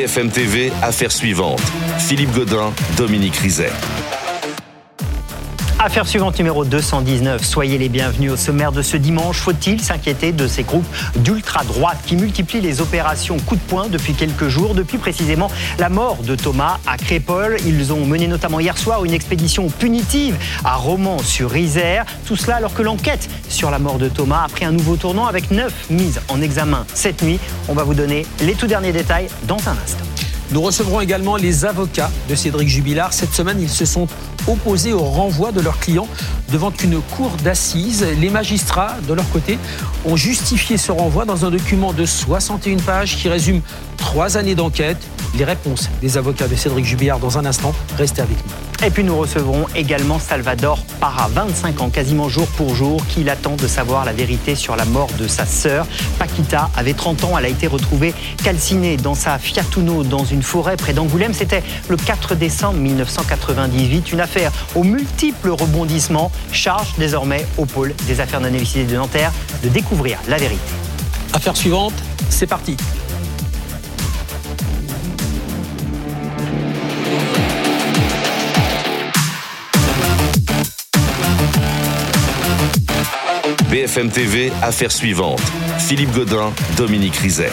BFM TV, affaire suivante. Philippe Godin, Dominique Rizet. Affaire suivante numéro 219. Soyez les bienvenus au sommaire de ce dimanche. Faut-il s'inquiéter de ces groupes d'ultra-droite qui multiplient les opérations coup de poing depuis quelques jours, depuis précisément la mort de Thomas à Crépole? Ils ont mené notamment hier soir une expédition punitive à Romans-sur-Isère. Tout cela alors que l'enquête sur la mort de Thomas a pris un nouveau tournant avec neuf mises en examen cette nuit. On va vous donner les tout derniers détails dans un instant. Nous recevrons également les avocats de Cédric Jubilard. Cette semaine, ils se sont opposés au renvoi de leurs clients devant une cour d'assises. Les magistrats, de leur côté, ont justifié ce renvoi dans un document de 61 pages qui résume trois années d'enquête. Les réponses des avocats de Cédric Jubilard dans un instant. Restez avec nous. Et puis nous recevrons également Salvador Para, 25 ans, quasiment jour pour jour, qu'il attend de savoir la vérité sur la mort de sa sœur. Paquita avait 30 ans, elle a été retrouvée calcinée dans sa Fiat Uno dans une forêt près d'Angoulême. C'était le 4 décembre 1998. Une affaire aux multiples rebondissements charge désormais au pôle des affaires non de Nanterre de découvrir la vérité. Affaire suivante, c'est parti. BFM TV, affaire suivante. Philippe Godin, Dominique Rizet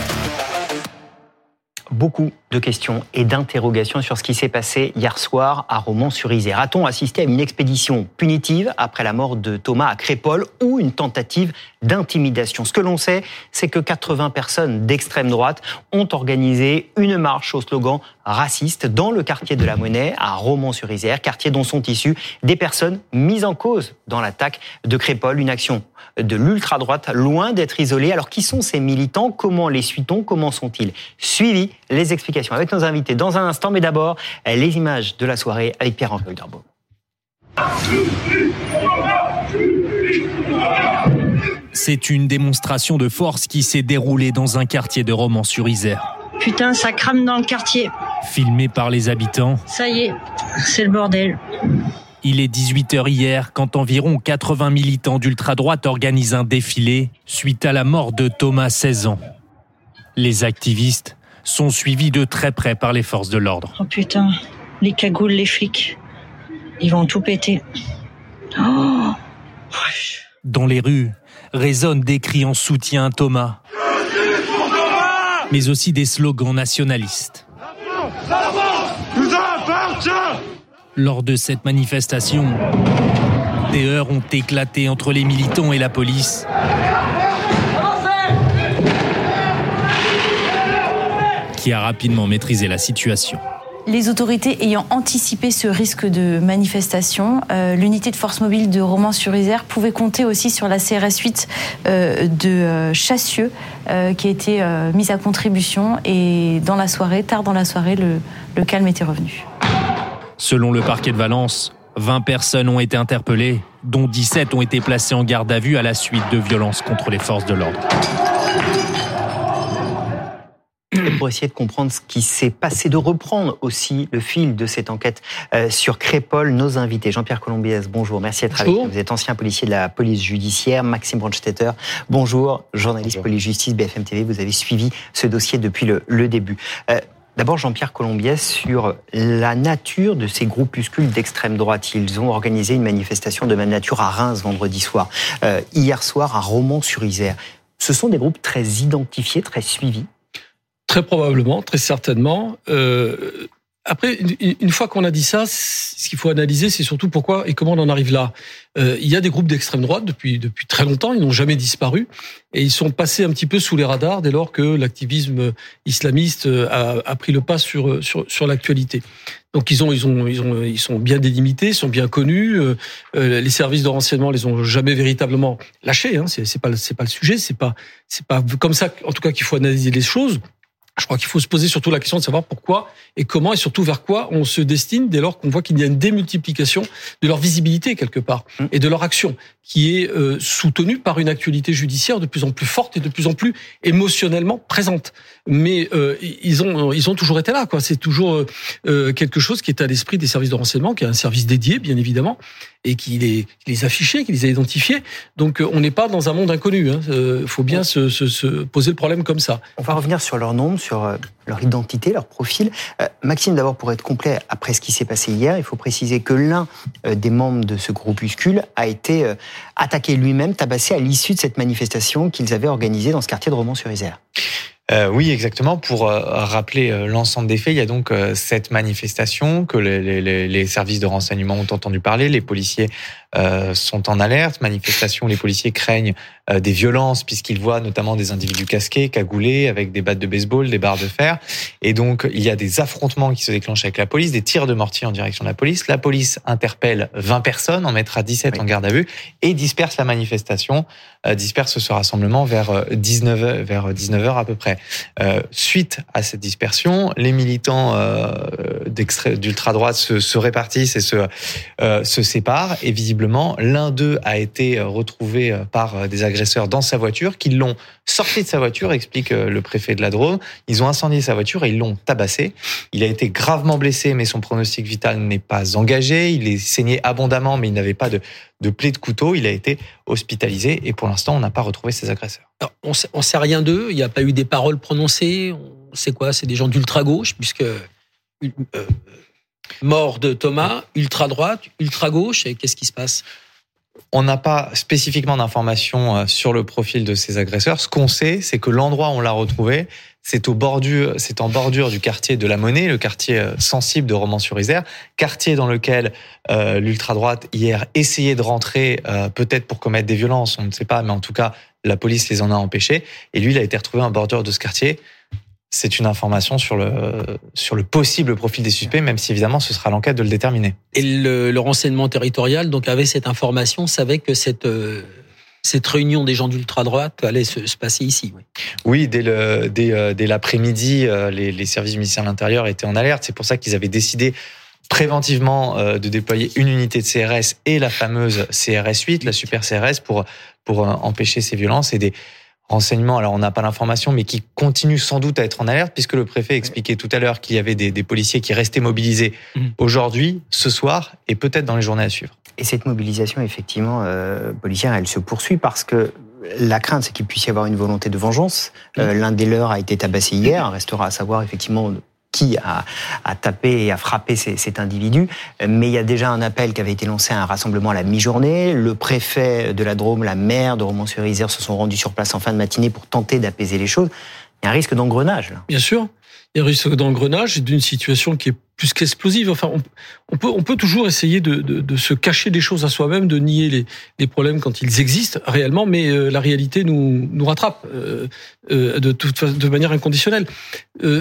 beaucoup de questions et d'interrogations sur ce qui s'est passé hier soir à Romans-sur-Isère. A-t-on assisté à une expédition punitive après la mort de Thomas à Crépole ou une tentative d'intimidation? Ce que l'on sait, c'est que 80 personnes d'extrême droite ont organisé une marche au slogan raciste dans le quartier de la Monnaie à Romans-sur-Isère, quartier dont sont issues des personnes mises en cause dans l'attaque de Crépole, une action de l'ultra-droite loin d'être isolée. Alors qui sont ces militants? Comment les suit-on? Comment sont-ils suivis? Les explications avec nos invités dans un instant, mais d'abord les images de la soirée avec Pierre-Henri Derbeau. C'est une démonstration de force qui s'est déroulée dans un quartier de Romans-sur-Isère. Putain, ça crame dans le quartier. Filmé par les habitants. Ça y est, c'est le bordel. Il est 18h hier quand environ 80 militants d'ultra-droite organisent un défilé suite à la mort de Thomas, 16 ans. Les activistes sont suivis de très près par les forces de l'ordre. Oh putain, les cagoules, les flics, ils vont tout péter. Oh Dans les rues résonnent des cris en soutien à Thomas mais aussi des slogans nationalistes. Lors de cette manifestation, des heurts ont éclaté entre les militants et la police. qui a rapidement maîtrisé la situation. Les autorités ayant anticipé ce risque de manifestation, euh, l'unité de force mobile de Romans-sur-Isère pouvait compter aussi sur la CRS 8 euh, de euh, Chassieux qui a été mise à contribution et dans la soirée, tard dans la soirée, le, le calme était revenu. Selon le parquet de Valence, 20 personnes ont été interpellées, dont 17 ont été placées en garde à vue à la suite de violences contre les forces de l'ordre pour essayer de comprendre ce qui s'est passé, de reprendre aussi le fil de cette enquête euh, sur Crépol. Nos invités, Jean-Pierre Colombiès, bonjour, merci d'être avec nous. Vous êtes ancien policier de la police judiciaire. Maxime Brandstetter, bonjour, journaliste police-justice BFM TV. Vous avez suivi ce dossier depuis le, début. Euh, d'abord, Jean-Pierre Colombiès, sur la nature de ces groupuscules d'extrême droite. Ils ont organisé une manifestation de même nature à Reims vendredi soir, euh, hier soir à Romans-sur-Isère. Ce sont des groupes très identifiés, très suivis Très probablement, très certainement. Euh, après, une fois qu'on a dit ça, ce qu'il faut analyser, c'est surtout pourquoi et comment on en arrive là. Euh, il y a des groupes d'extrême droite depuis depuis très longtemps, ils n'ont jamais disparu et ils sont passés un petit peu sous les radars dès lors que l'activisme islamiste a, a, pris le pas sur sur sur l'actualité. Donc ils ont ils ont ils ont ils sont bien délimités, sont bien connus. Euh, euh les services de renseignement les ont jamais véritablement lâchés. Hein, c'est pas c'est pas le sujet. C'est pas c'est pas comme ça en tout cas qu'il faut analyser les choses. Je crois qu'il faut se poser surtout la question de savoir pourquoi et comment et surtout vers quoi on se destine dès lors qu'on voit qu'il y a une démultiplication de leur visibilité quelque part mmh. et de leur action qui est euh, soutenue par une actualité judiciaire de plus en plus forte et de plus en plus émotionnellement présente. Mais euh, ils ont ils ont toujours été là quoi. C'est toujours euh, quelque chose qui est à l'esprit des services de renseignement, qui est un service dédié bien évidemment et qui les, qui les affichait, qui les a identifiés. Donc on n'est pas dans un monde inconnu. Il hein. faut bien se, se, se poser le problème comme ça. On va revenir sur leur nombre sur euh, leur identité, leur profil. Euh, Maxime, d'abord, pour être complet, après ce qui s'est passé hier, il faut préciser que l'un des membres de ce groupuscule a été attaqué lui-même, tabassé à l'issue de cette manifestation qu'ils avaient organisée dans ce quartier de Romans-sur-Isère. Euh, oui, exactement. Pour euh, rappeler euh, l'ensemble des faits, il y a donc cette manifestation que les, les, les, services de renseignement ont entendu parler. Les policiers sont en alerte. Manifestation les policiers craignent des violences puisqu'ils voient notamment des individus casqués, cagoulés, avec des battes de baseball, des barres de fer. Et donc, il y a des affrontements qui se déclenchent avec la police, des tirs de mortier en direction de la police. La police interpelle 20 personnes, en mettra 17 en garde à vue et disperse la manifestation, disperse ce rassemblement vers 19 vers 19 heures à peu près. Euh, suite à cette dispersion, les militants euh, d'ultra droite se, se, répartissent et se, euh, se séparent. Et visiblement, l'un d'eux a été retrouvé par des dans sa voiture, qui l'ont sorti de sa voiture, explique le préfet de la Drôme. Ils ont incendié sa voiture et ils l'ont tabassé. Il a été gravement blessé, mais son pronostic vital n'est pas engagé. Il est saigné abondamment, mais il n'avait pas de, de plaie de couteau. Il a été hospitalisé et pour l'instant, on n'a pas retrouvé ses agresseurs. on sait, sait rien d'eux. Il n'y a pas eu des paroles prononcées. C'est quoi? C'est des gens d'ultra gauche, puisque euh, mort de Thomas, ultra droite, ultra gauche. Et qu'est-ce qui se passe? On n'a pas spécifiquement d'informations euh, sur le profil de ces agresseurs. Ce qu'on sait, c'est que l'endroit où on l'a retrouvé, c'est en bordure du quartier de la Monnaie, le quartier euh, sensible de Romans-sur-Isère, quartier dans lequel euh, l'ultra droite hier essayait de rentrer, peut-être pour commettre des violences, on ne sait pas, mais en tout cas la police les en a empêchés. Et lui, il a été retrouvé en bordure de ce quartier. C'est une information sur le sur le possible profil des suspects, même si évidemment ce sera l'enquête de le déterminer. Et le, le renseignement territorial, donc avait cette information, savait que cette cette réunion des gens d'ultra-droite allait se, passer ici. Oui, oui dès, le, dès, euh, dès l'après-midi, euh, les, les, services du ministère de l'Intérieur étaient en alerte. C'est pour ça qu'ils avaient décidé préventivement euh, de déployer une unité de CRS et la fameuse CRS 8, la super CRS, pour, pour empêcher ces violences et des renseignements. Alors, on n'a pas l'information, mais qui continuent sans doute à être en alerte, puisque le préfet expliquait tout à l'heure qu'il y avait des, des, policiers qui restaient mobilisés mmh. aujourd'hui, ce soir, et peut-être dans les journées à suivre. Et cette mobilisation, effectivement, euh, policière, elle se poursuit parce que la crainte, c'est qu'il puisse y avoir une volonté de vengeance. Euh, L'un des leurs a été tabassé hier. Restera à savoir, effectivement, qui a, tapé et a frappé cet individu. Mais il y a déjà un appel qui avait été lancé à un rassemblement à la mi-journée. Le préfet de la Drôme, la maire de Romans-sur-Isère se sont rendus sur place en fin de matinée pour tenter d'apaiser les choses. Il y a un risque d'engrenage. Bien sûr. Il y a un risque d'engrenage d'une situation qui est plus qu'explosive. Enfin, on, peut, on peut toujours essayer de, de, de, se cacher des choses à soi-même, de nier les, les, problèmes quand ils existent réellement, mais euh, la réalité nous, nous rattrape euh, euh, de, toute, de manière inconditionnelle.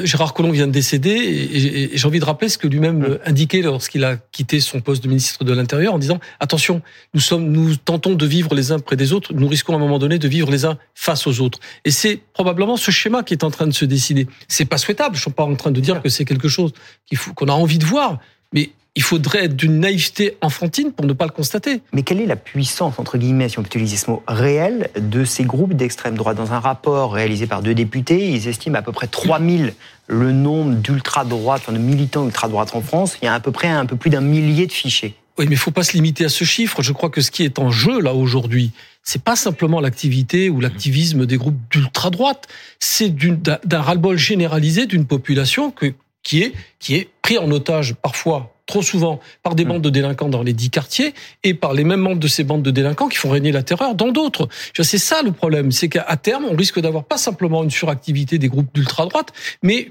Gérard Collomb vient de décéder et, et j'ai envie de rappeler ce que lui-même mmh. indiquait lorsqu'il a quitté son poste de ministre de l'Intérieur en disant attention, nous sommes, nous tentons de vivre les uns près des autres, nous risquons à un moment donné de vivre les uns face aux autres. Et c'est probablement ce schéma qui est en train de se décider. C'est pas souhaitable. Je suis pas en train de dire que c'est quelque chose qu'il faut qu'on a envie de voir, mais il faudrait être d'une naïveté enfantine pour ne pas le constater. Mais quelle est la puissance, entre guillemets, si on peut utiliser ce mot, réel de ces groupes d'extrême droite? Dans un rapport réalisé par deux députés, ils estiment à peu près 3000 le nombre d'ultra-droite, enfin de militants ultra-droite en France. Il y a à peu près un peu plus d'un millier de fichiers. Oui, mais il faut pas se limiter à ce chiffre. Je crois que ce qui est en jeu là aujourd'hui, c'est pas simplement l'activité ou l'activisme des groupes d'ultra droite, c'est d'un ras-le-bol généralisé d'une population que, qui est qui est pris en otage parfois trop souvent par des mm. bandes de délinquants dans les dix quartiers et par les mêmes membres de ces bandes de délinquants qui font régner la terreur dans d'autres. C'est ça le problème, c'est qu'à terme, on risque d'avoir pas simplement une suractivité des groupes d'ultra-droite, mais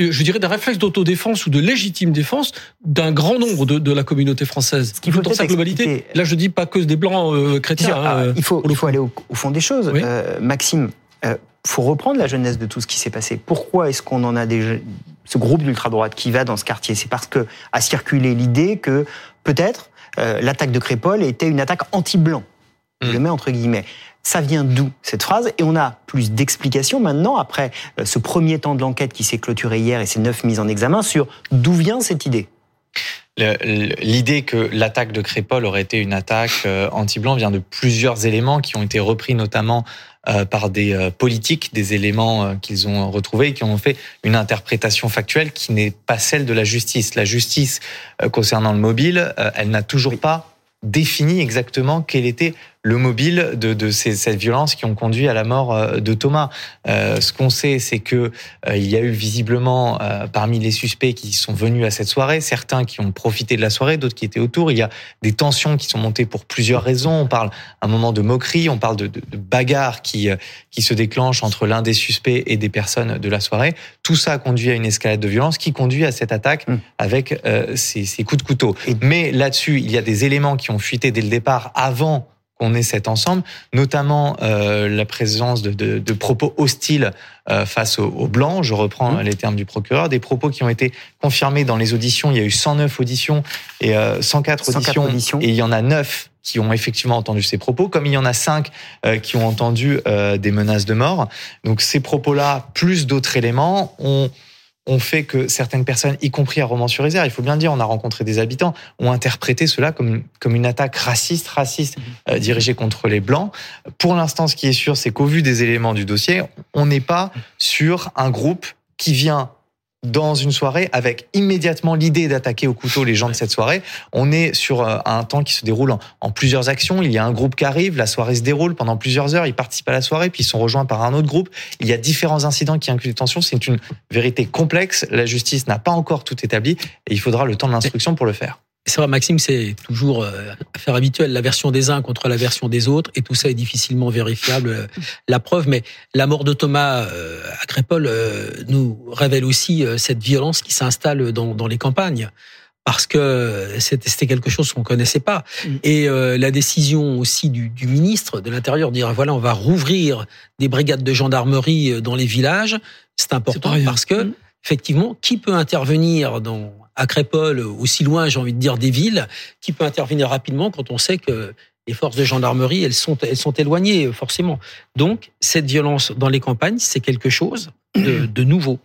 euh, je dirais, d'un réflexe d'autodéfense ou de légitime défense d'un grand nombre de, de, la communauté française. Ce qu'il faut dans sa globalité. Là, je dis pas que des blancs euh, chrétiens. Ah, hein, il faut, il faut aller au, fond des choses. Euh, Maxime, euh, faut reprendre la jeunesse de tout ce qui s'est passé. Pourquoi est-ce qu'on en a des, ce groupe d'ultra-droite qui va dans ce quartier? C'est parce que a circulé l'idée que peut-être euh, l'attaque de Crépol était une attaque anti-blanc. Je le mmh. mets entre guillemets. Ça vient d'où cette phrase? Et on a plus d'explications maintenant après euh, ce premier temps de l'enquête qui s'est clôturé hier et ces neuf mises en examen sur d'où vient cette idée. L'idée que l'attaque de Crépol aurait été une attaque euh, anti-blanc vient de plusieurs éléments qui ont été repris notamment euh, par des euh, politiques, des éléments qu'ils ont retrouvés et qui ont fait une interprétation factuelle qui n'est pas celle de la justice. La justice concernant le mobile, elle n'a toujours pas défini exactement quel était le mobile de, de ces, cette violence qui ont conduit à la mort de Thomas. ce qu'on sait, c'est que il y a eu visiblement parmi les suspects qui sont venus à cette soirée, certains qui ont profité de la soirée, d'autres qui étaient autour. Il y a des tensions qui sont montées pour plusieurs raisons. On parle un moment de moquerie, on parle de, de, de bagarre qui qui se déclenche entre l'un des suspects et des personnes de la soirée. Tout ça a conduit à une escalade de violence qui conduit à cette attaque mm. avec euh, ces, ces, coups de couteau. Mais là-dessus, il y a des éléments qui ont fuité dès le départ avant qu'on ait cet ensemble, notamment euh, la présence de, de, de propos hostiles euh, face aux, aux, blancs. Je reprends mmh. les termes du procureur, des propos qui ont été confirmés dans les auditions. Il y a eu 109 auditions et euh, 104, 104 auditions, auditions, et il y en a 9 qui ont effectivement entendu ces propos, comme il y en a 5 euh, qui ont entendu des menaces de mort. Donc ces propos-là, plus d'autres éléments, ont ont fait que certaines personnes, y compris à Romans-sur-Isère, il faut bien dire, on a rencontré des habitants, ont interprété cela comme, comme une attaque raciste, raciste, mhm. euh, dirigée contre les Blancs. Pour l'instant, ce qui est sûr, c'est qu'au vu des éléments du dossier, on n'est pas sur un groupe qui vient dans une soirée avec immédiatement l'idée d'attaquer au couteau les gens de cette soirée. On est sur euh, un temps qui se déroule en, plusieurs actions. Il y a un groupe qui arrive, la soirée se déroule pendant plusieurs heures, ils participent à la soirée, puis ils sont rejoints par un autre groupe. Il y a différents incidents qui incluent des tensions. C'est une vérité complexe. La justice n'a pas encore tout établi et il faudra le temps de l'instruction pour le faire. C'est vrai, Maxime, c'est toujours euh, affaire habituelle, la version des uns contre la version des autres, et tout ça est difficilement vérifiable. Euh, la preuve, mais la mort de Thomas euh, à Crépole nous révèle aussi cette violence qui s'installe dans, dans les campagnes parce que c'était quelque chose qu'on connaissait pas. Mm. Et la décision aussi du, du ministre de l'Intérieur de dire voilà, on va rouvrir des brigades de gendarmerie dans les villages, c'est important parce que mm. effectivement, qui peut intervenir dans à Crépole, aussi loin, j'ai envie de dire, des villes, qui peut intervenir rapidement quand on sait que les forces de gendarmerie, elles sont, elles sont éloignées, forcément. Donc, cette violence dans les campagnes, c'est quelque chose de, de, nouveau.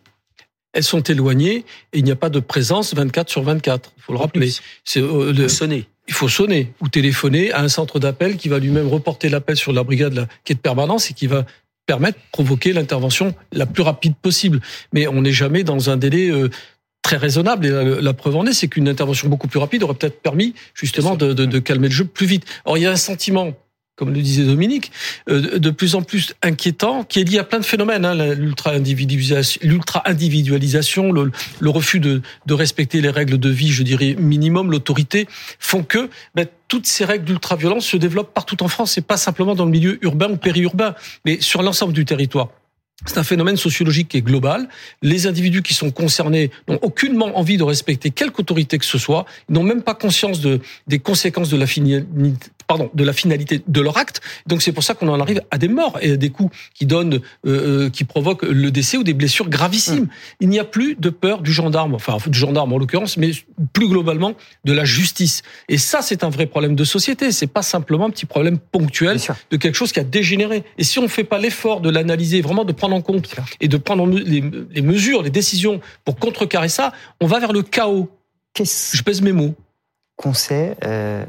Elles sont éloignées et il n'y a pas de présence 24 sur 24. Il faut le rappeler. C'est euh, le... sonner. Il faut sonner ou téléphoner à un centre d'appel qui va lui-même reporter l'appel sur la brigade qui est de permanence et qui va permettre de provoquer l'intervention la plus rapide possible. Mais on n'est jamais dans un délai euh, très raisonnable. Et la, preuve en est, c'est qu'une intervention beaucoup plus rapide aurait peut-être permis justement de, de, de, calmer le jeu plus vite. Or, il y a un sentiment comme le disait Dominique, euh, de plus en plus inquiétant, qui est lié à plein de phénomènes, hein, l'ultra-individualisation, l'ultra-individualisation, le, le, refus de, de, respecter les règles de vie, je dirais minimum, l'autorité, font que ben, toutes ces règles d'ultra-violence se développent partout en France, et pas simplement dans le milieu urbain ou périurbain, mais sur l'ensemble du territoire. C'est un phénomène sociologique qui est global. Les individus qui sont concernés n'ont aucunement envie de respecter quelque autorité que ce soit, n'ont même pas conscience de, des conséquences de la finalité pardon, de la finalité de leur acte. Donc c'est pour ça qu'on en arrive à des morts et à des coups qui donnent, euh, euh qui provoquent le décès ou des blessures gravissimes. Mmh. Il n'y a plus de peur du gendarme, enfin du gendarme en l'occurrence, mais plus globalement de la justice. Et ça, c'est un vrai problème de société. C'est pas simplement un petit problème ponctuel de quelque chose qui a dégénéré. Et si on ne fait pas l'effort de l'analyser, vraiment de prendre en compte et de prendre les, les mesures, les décisions pour contrecarrer ça, on va vers le chaos. Je pèse mes mots. Qu'on sait euh,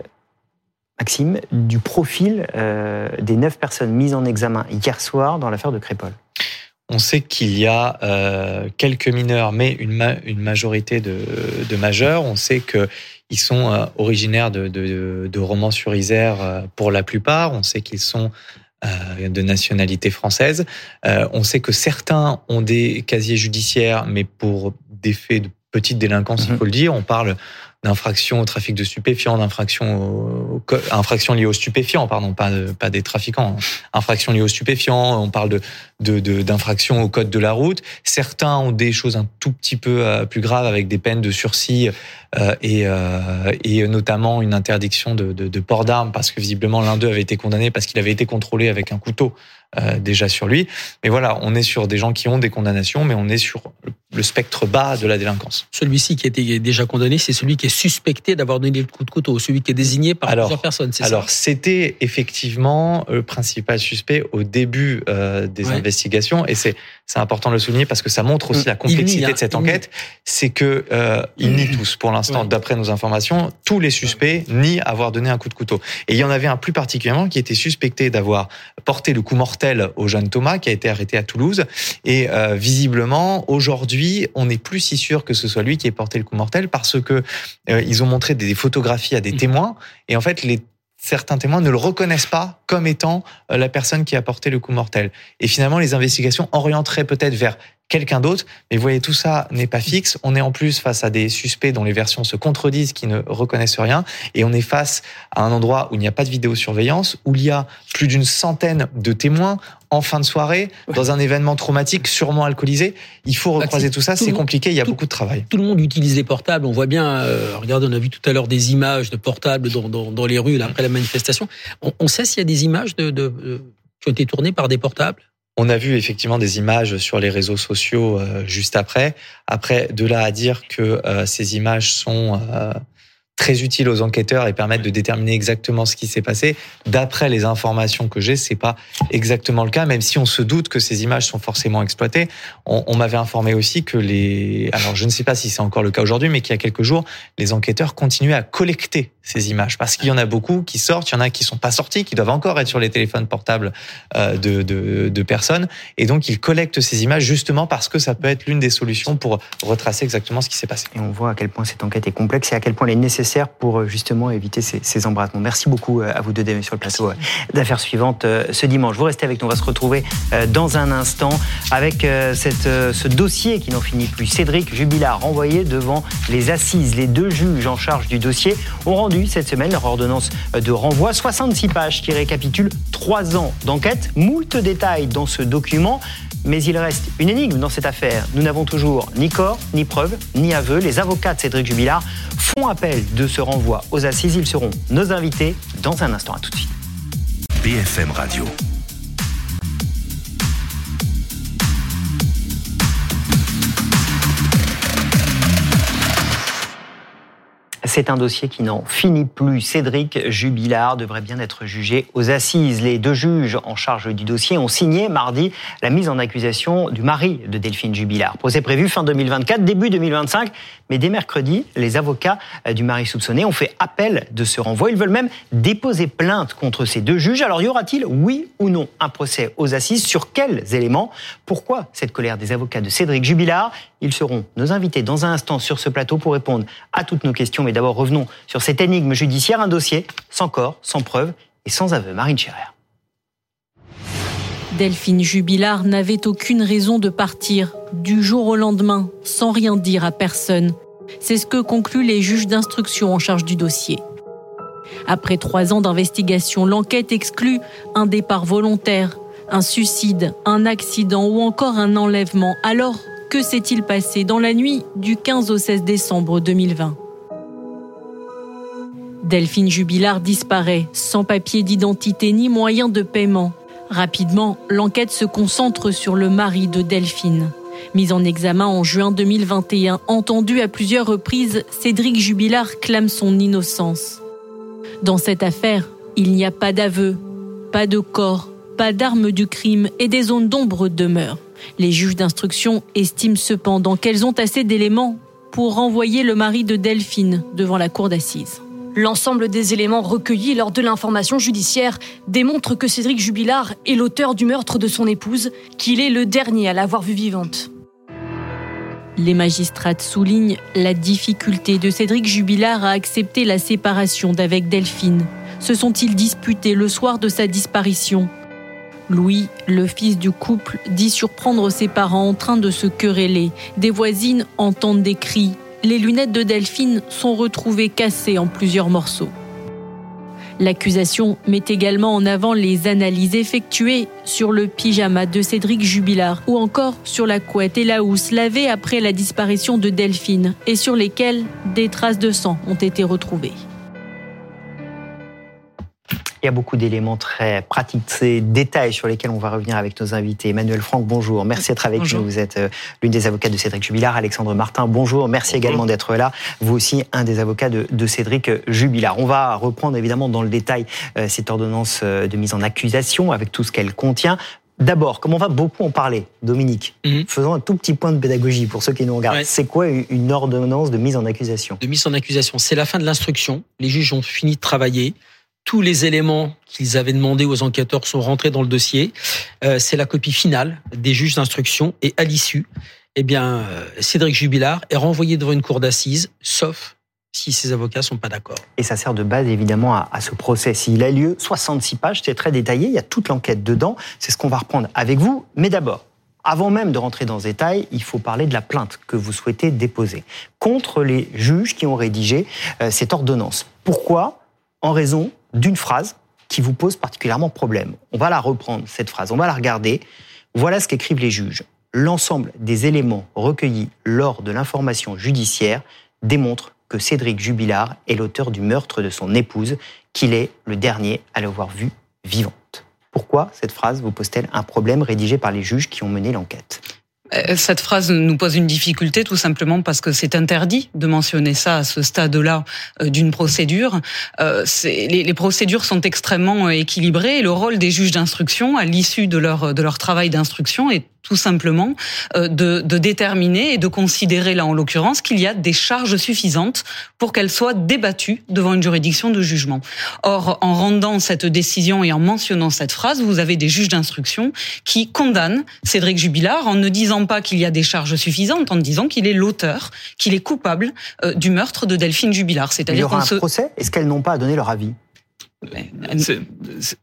Maxime, du profil euh, des neuf personnes mises en examen hier soir dans l'affaire de Crépole on sait qu'il y a euh, quelques mineurs, mais une, ma une majorité de, de, majeurs. On sait qu'ils sont euh, originaires de, de, de Romans-sur-Isère pour la plupart. On sait qu'ils sont de nationalité française. On sait que certains ont des casiers judiciaires, mais pour des faits de petite délinquance, il mhm. faut le dire. On parle d'infractions au trafic de stupéfiants, d'infractions infractions liées aux stupéfiants, pardon, pas, pas des trafiquants, hein. infractions liées aux stupéfiants, on parle de de, au code de la route. Certains ont des choses un tout petit peu euh, plus graves avec des peines de sursis euh, et, euh, notamment une interdiction de, de, de port d'armes parce que visiblement l'un d'eux avait été condamné parce qu'il avait été contrôlé avec un couteau euh, déjà sur lui. Mais voilà, on est sur des gens qui ont des condamnations, mais on est sur le spectre bas de la délinquance. Celui-ci qui a été déjà condamné, c'est celui qui est suspecté d'avoir donné le coup de couteau, celui qui est désigné par alors, plusieurs personnes. Alors, c'était effectivement le principal suspect au début euh, des ouais. investigations, et c'est c'est important de le souligner parce que ça montre aussi la complexité nie, de cette enquête. C'est que euh, ils nient tous, pour l'instant, ouais. d'après nos informations, tous les suspects nient avoir donné un coup de couteau. Et il y en avait un plus particulièrement qui était suspecté d'avoir porté le coup mortel au jeune Thomas, qui a été arrêté à Toulouse. Et euh, visiblement, aujourd'hui, on n'est plus si sûr que ce soit lui qui ait porté le coup mortel parce que euh, ils ont montré des photographies à des mmh. témoins. Et en fait, les certains témoins ne le reconnaissent pas comme étant euh, la personne qui a porté le coup mortel. Et finalement, les investigations orienteraient peut-être vers quelqu'un d'autre. Mais vous voyez, tout ça n'est pas fixe. On est en plus face à des suspects dont les versions se contredisent, qui ne reconnaissent rien. Et on est face à un endroit où il n'y a pas de vidéosurveillance, où il y a plus d'une centaine de témoins en fin de soirée, dans un événement traumatique, sûrement alcoolisé. Il faut bah, recroiser tout ça, c'est compliqué, il y a beaucoup de travail. Tout le monde utilise les portables, on voit bien, euh, regardez, on a vu tout à l'heure des images de portables dans, dans, les rues là, après la manifestation. On, sait s'il y a des images de, de, qui ont été tournées par des portables? On a vu effectivement des images sur les réseaux sociaux euh, juste après. Après, de là à dire que euh, ces images sont euh, très utiles aux enquêteurs et permettent de déterminer exactement ce qui s'est passé. D'après les informations que j'ai, c'est pas exactement le cas, même si on se doute que ces images sont forcément exploitées. On, on m'avait informé aussi que les, alors je ne sais pas si c'est encore le cas aujourd'hui, mais qu'il y a quelques jours, les enquêteurs continuaient à collecter ces images parce qu'il y en a beaucoup qui sortent, il y en a qui sont pas sortis, qui doivent encore être sur les téléphones portables euh, de, de, de personnes, et donc ils collectent ces images justement parce que ça peut être l'une des solutions pour retracer exactement ce qui s'est passé. Et on voit à quel point cette enquête est complexe et à quel point elle est nécessaire pour euh, justement éviter ces, ces embrassements. Merci beaucoup euh, à vous deux sur le plateau d'affaires suivantes ce dimanche. Vous restez avec nous, on va se retrouver dans un instant avec cette, ce dossier qui n'en finit plus. Cédric Jubilard renvoyé devant les assises. Les deux juges en charge du dossier ont cette semaine leur ordonnance de renvoi. 66 pages qui récapitulent trois ans d'enquête. Moult détails dans ce document. Mais il reste une énigme dans cette affaire. Nous n'avons toujours ni corps, ni preuve, ni aveu. Les avocats de Cédric Jubilard font appel de ce renvoi aux assises. Ils seront nos invités dans un instant. À tout de suite. BFM Radio. C'est un dossier qui n'en finit plus. Cédric Jubilard devrait bien être jugé aux assises. Les deux juges en charge du dossier ont signé mardi la mise en accusation du mari de Delphine Jubilard. Procès prévu fin 2024, début 2025. Mais dès mercredi, les avocats du mari soupçonné ont fait appel de ce renvoi. Ils veulent même déposer plainte contre ces deux juges. Alors y aura-t-il, oui ou non, un procès aux assises? Sur quels éléments? Pourquoi cette colère des avocats de Cédric Jubilard Ils seront nos invités dans un instant sur ce plateau pour répondre à toutes nos questions. Mais d'abord, revenons sur cette énigme judiciaire, un dossier sans corps, sans preuve et sans aveu. Marine Scherer. Delphine Jubilard n'avait aucune raison de partir du jour au lendemain sans rien dire à personne. C'est ce que concluent les juges d'instruction en charge du dossier. Après trois ans d'investigation, l'enquête exclut un départ volontaire, un suicide, un accident ou encore un enlèvement. Alors, que s'est-il passé dans la nuit du 15 au 16 décembre 2020 Delphine Jubilard disparaît, sans papier d'identité ni moyen de paiement. Rapidement, l'enquête se concentre sur le mari de Delphine. Mis en examen en juin 2021, entendu à plusieurs reprises, Cédric Jubilard clame son innocence. Dans cette affaire, il n'y a pas d'aveu, pas de corps, pas d'armes du crime et des zones d'ombre demeurent. Les juges d'instruction estiment cependant qu'elles ont assez d'éléments pour renvoyer le mari de Delphine devant la cour d'assises. L'ensemble des éléments recueillis lors de l'information judiciaire démontre que Cédric Jubilard est l'auteur du meurtre de son épouse, qu'il est le dernier à l'avoir vue vivante. Les magistrates soulignent la difficulté de Cédric Jubilard à accepter la séparation d'avec Delphine. Se sont-ils disputés le soir de sa disparition? Louis, le fils du couple, dit surprendre ses parents en train de se quereller. Des voisines entendent des cris les lunettes de Delphine sont retrouvées cassées en plusieurs morceaux. L'accusation met également en avant les analyses effectuées sur le pyjama de Cédric Jubilard ou encore sur la couette et la housse lavée après la disparition de Delphine et sur lesquelles des traces de sang ont été retrouvées. Il y a beaucoup d'éléments très pratiques, ces détails sur lesquels on va revenir avec nos invités. Emmanuel Franck, bonjour. Merci d'être avec nous. Vous êtes euh, l'une des avocates de Cédric Jubilard. Alexandre Martin, bonjour. Merci également d'être là. Vous aussi, un des avocats de, Cédric Jubilard. On va reprendre évidemment dans le détail euh, cette ordonnance euh, de mise en accusation avec tout ce qu'elle contient. D'abord, comme on va beaucoup en parler, Dominique, mhm. faisons un tout petit point de pédagogie pour ceux qui nous regardent. C'est quoi une ordonnance de mise en accusation? De mise en accusation, c'est la fin de l'instruction. Les juges ont fini de travailler tous les éléments qu'ils avaient demandés aux enquêteurs sont rentrés dans le dossier. Euh, c'est la copie finale des juges d'instruction et à l'issue, eh bien, euh, Cédric Jubilard est renvoyé devant une cour d'assises, sauf si ses avocats sont pas d'accord. Et ça sert de base évidemment à, ce procès. S'il a lieu, 66 pages, c'est très détaillé, il y a toute l'enquête dedans. C'est ce qu'on va reprendre avec vous. Mais d'abord, avant même de rentrer dans ce détail, il faut parler de la plainte que vous souhaitez déposer contre les juges qui ont rédigé euh, cette ordonnance. Pourquoi? En raison d'une phrase qui vous pose particulièrement problème. On va la reprendre, cette phrase, on va la regarder. Voilà ce qu'écrivent les juges. L'ensemble des éléments recueillis lors de l'information judiciaire démontrent que Cédric Jubilard est l'auteur du meurtre de son épouse, qu'il est le dernier à l'avoir vue vivante. Pourquoi cette phrase vous pose-t-elle un problème rédigé par les juges qui ont mené l'enquête? Cette phrase nous pose une difficulté tout simplement parce que c'est interdit de mentionner ça à ce stade-là euh, d'une procédure. Euh, les, les, procédures sont extrêmement équilibrées et le rôle des juges d'instruction à l'issue de leur, de leur travail d'instruction est tout simplement euh, de, de, déterminer et de considérer là en l'occurrence qu'il y a des charges suffisantes pour qu'elles soient débattues devant une juridiction de jugement. Or, en rendant cette décision et en mentionnant cette phrase, vous avez des juges d'instruction qui condamnent Cédric Jubilard en ne disant pas qu'il y a des charges suffisantes, en disant qu'il est l'auteur, qu'il est coupable euh, du meurtre de Delphine Jubilard. C'est-à-dire il y aura un procès. Est-ce qu'elles n'ont pas à donner leur avis?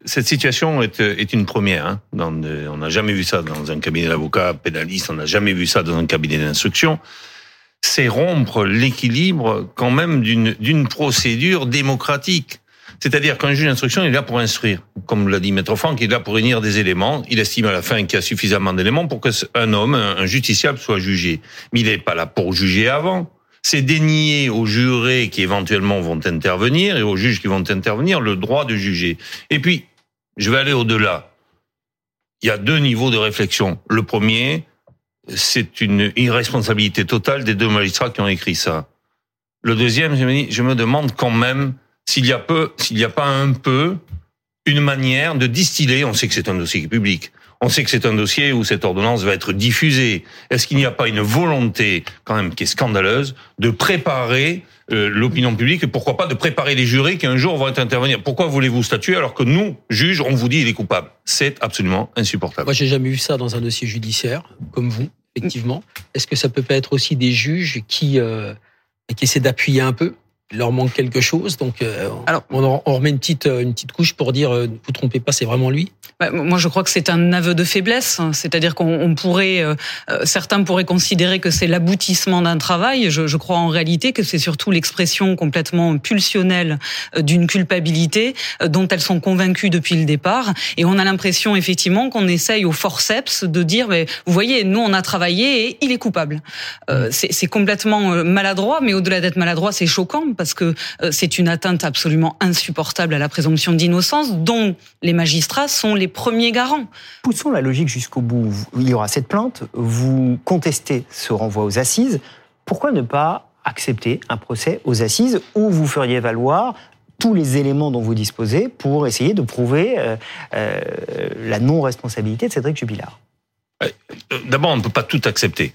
Cette situation est, est une première. Hein. Dans, on n'a jamais vu ça dans un cabinet d'avocats pénaliste, on n'a jamais vu ça dans un cabinet d'instruction. C'est rompre l'équilibre quand même d'une procédure démocratique. C'est-à-dire qu'un juge d'instruction est là pour instruire. Comme l'a dit Maître Franck, il est là pour réunir des éléments. Il estime à la fin qu'il y a suffisamment d'éléments pour qu'un homme, un justiciable, soit jugé. Mais il n'est pas là pour juger avant c'est dénier aux jurés qui éventuellement vont intervenir et aux juges qui vont intervenir le droit de juger. Et puis, je vais aller au-delà. Il y a deux niveaux de réflexion. Le premier, c'est une irresponsabilité totale des deux magistrats qui ont écrit ça. Le deuxième, je me demande quand même s'il y a peu, s'il n'y a pas un peu une manière de distiller. On sait que c'est un dossier public. On sait que c'est un dossier où cette ordonnance va être diffusée. Est-ce qu'il n'y a pas une volonté, quand même, qui est scandaleuse, de préparer euh, l'opinion publique et pourquoi pas de préparer les jurés qui un jour vont intervenir? Pourquoi voulez-vous statuer alors que nous, juges, on vous dit il est coupable? C'est absolument insupportable. Moi, j'ai jamais vu ça dans un dossier judiciaire, comme vous, effectivement. Est-ce que ça peut pas être aussi des juges qui euh, essaient d'appuyer un peu? Leur manque quelque chose. Donc, euh, Alors, on, remet une petite, une petite couche pour dire, euh, vous trompez pas, c'est vraiment lui. Bah, moi, je crois que c'est un aveu de faiblesse. C'est-à-dire qu'on pourrait, euh, certains pourraient considérer que c'est l'aboutissement d'un travail. Je, je, crois en réalité que c'est surtout l'expression complètement pulsionnelle d'une culpabilité dont elles sont convaincues depuis le départ. Et on a l'impression effectivement qu'on essaye au forceps de dire, mais vous voyez, nous on a travaillé et il est coupable. Euh, c'est complètement maladroit, mais au-delà d'être maladroit, c'est choquant parce que euh, c'est une atteinte absolument insupportable à la présomption d'innocence dont les magistrats sont les premiers garants. Poussons la logique jusqu'au bout. Il y aura cette plainte, vous contestez ce renvoi aux assises. Pourquoi ne pas accepter un procès aux assises où vous feriez valoir tous les éléments dont vous disposez pour essayer de prouver euh, euh, la non-responsabilité de Cédric Jubilard? D'abord, on ne peut pas tout accepter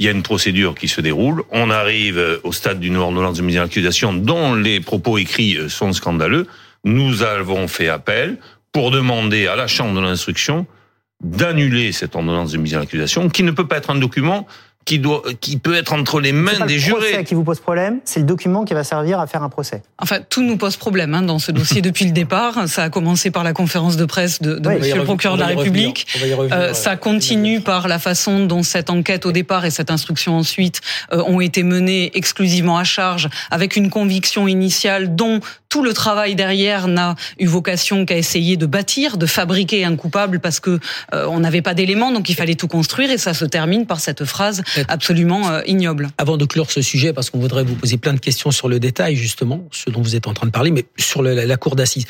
il y a une procédure qui se déroule. On arrive euh, au stade d'une ordonnance de mise en accusation dont les propos écrits euh, sont scandaleux. Nous avons fait appel pour demander à la Chambre de l'instruction d'annuler cette ordonnance de mise en accusation, qui ne peut pas être un document qui, doit, qui peut être entre les mains des jurés. C'est qui vous pose problème, c'est le document qui va servir à faire un procès. Enfin, tout nous pose problème hein, dans ce dossier depuis le départ. Ça a commencé par la conférence de presse de, de Monsieur le procureur de la République. Euh, ça continue par la façon dont cette enquête au départ et cette instruction ensuite euh, ont été menées exclusivement à charge, avec une conviction initiale dont tout le travail derrière n'a eu vocation qu'à essayer de bâtir, de fabriquer un coupable parce que euh, on n'avait pas d'éléments, donc il fallait tout construire. Et ça se termine par cette phrase absolument euh, ignoble. Avant de clore ce sujet, parce qu'on voudrait vous poser plein de questions sur le détail justement, ce dont vous êtes en train de parler, mais sur la cour d'assises,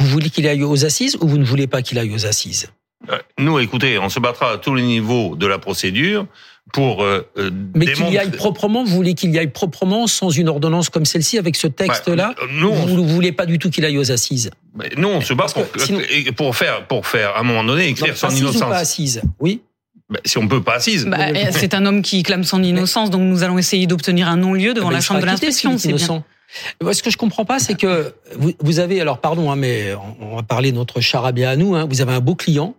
vous voulez qu'il aille aux assises ou vous ne voulez pas qu'il aille aux assises? Euh, Nous, écoutez, on se battra à tous les niveaux de la procédure pour euh, euh Mais qu'il y aille proprement, vous voulez qu'il y aille proprement sans une ordonnance comme celle-ci avec ce texte-là bah, euh, Vous ne voulez pas du tout qu'il aille aux assises Non, on se bat pour, pour faire pour faire à un moment donné écrire son innocence. Ou pas assise, oui. Bah, si on peut pas assise. Bah, c'est un homme qui clame son innocence, donc nous allons essayer d'obtenir un non-lieu devant la chambre de l'instruction. C'est bien. Ce que je comprends pas, c'est que vous, vous, avez, alors pardon, hein, mais on va parler de notre charabia à nous. Hein, vous avez un beau client